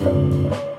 Música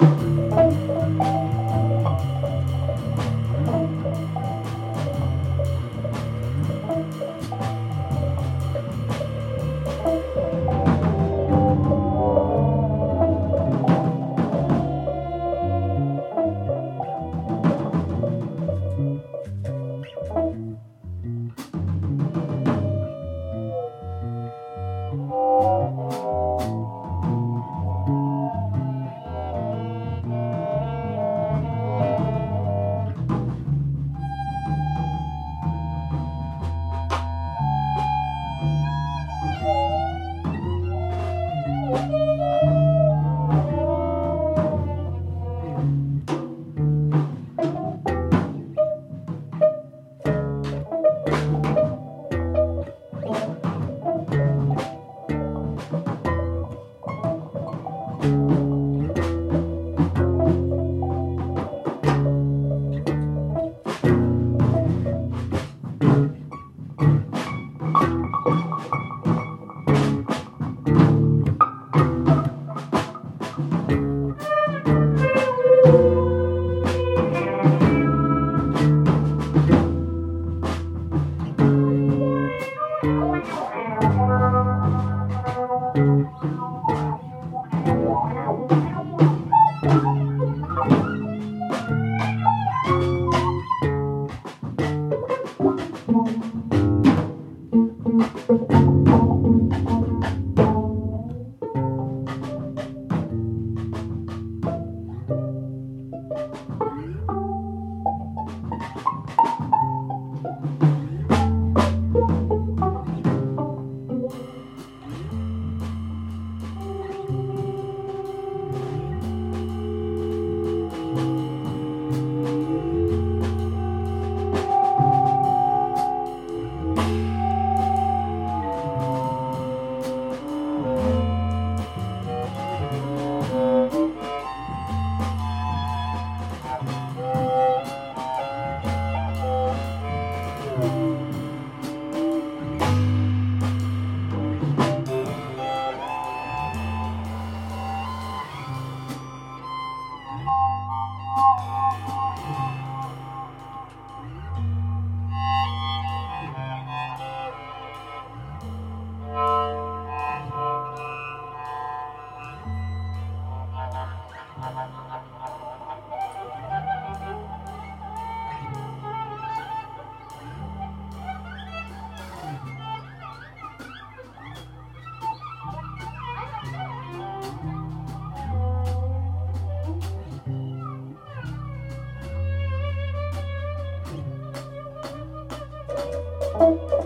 thank mm -hmm.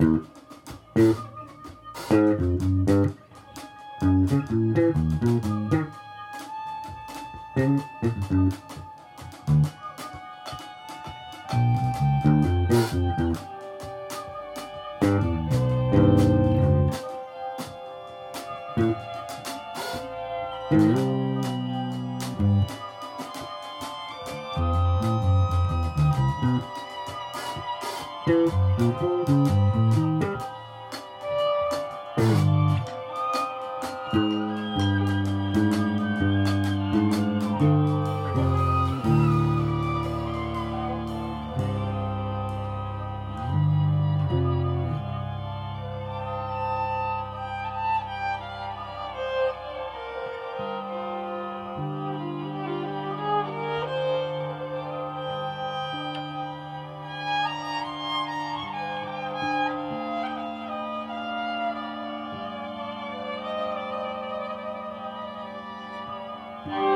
you Bye.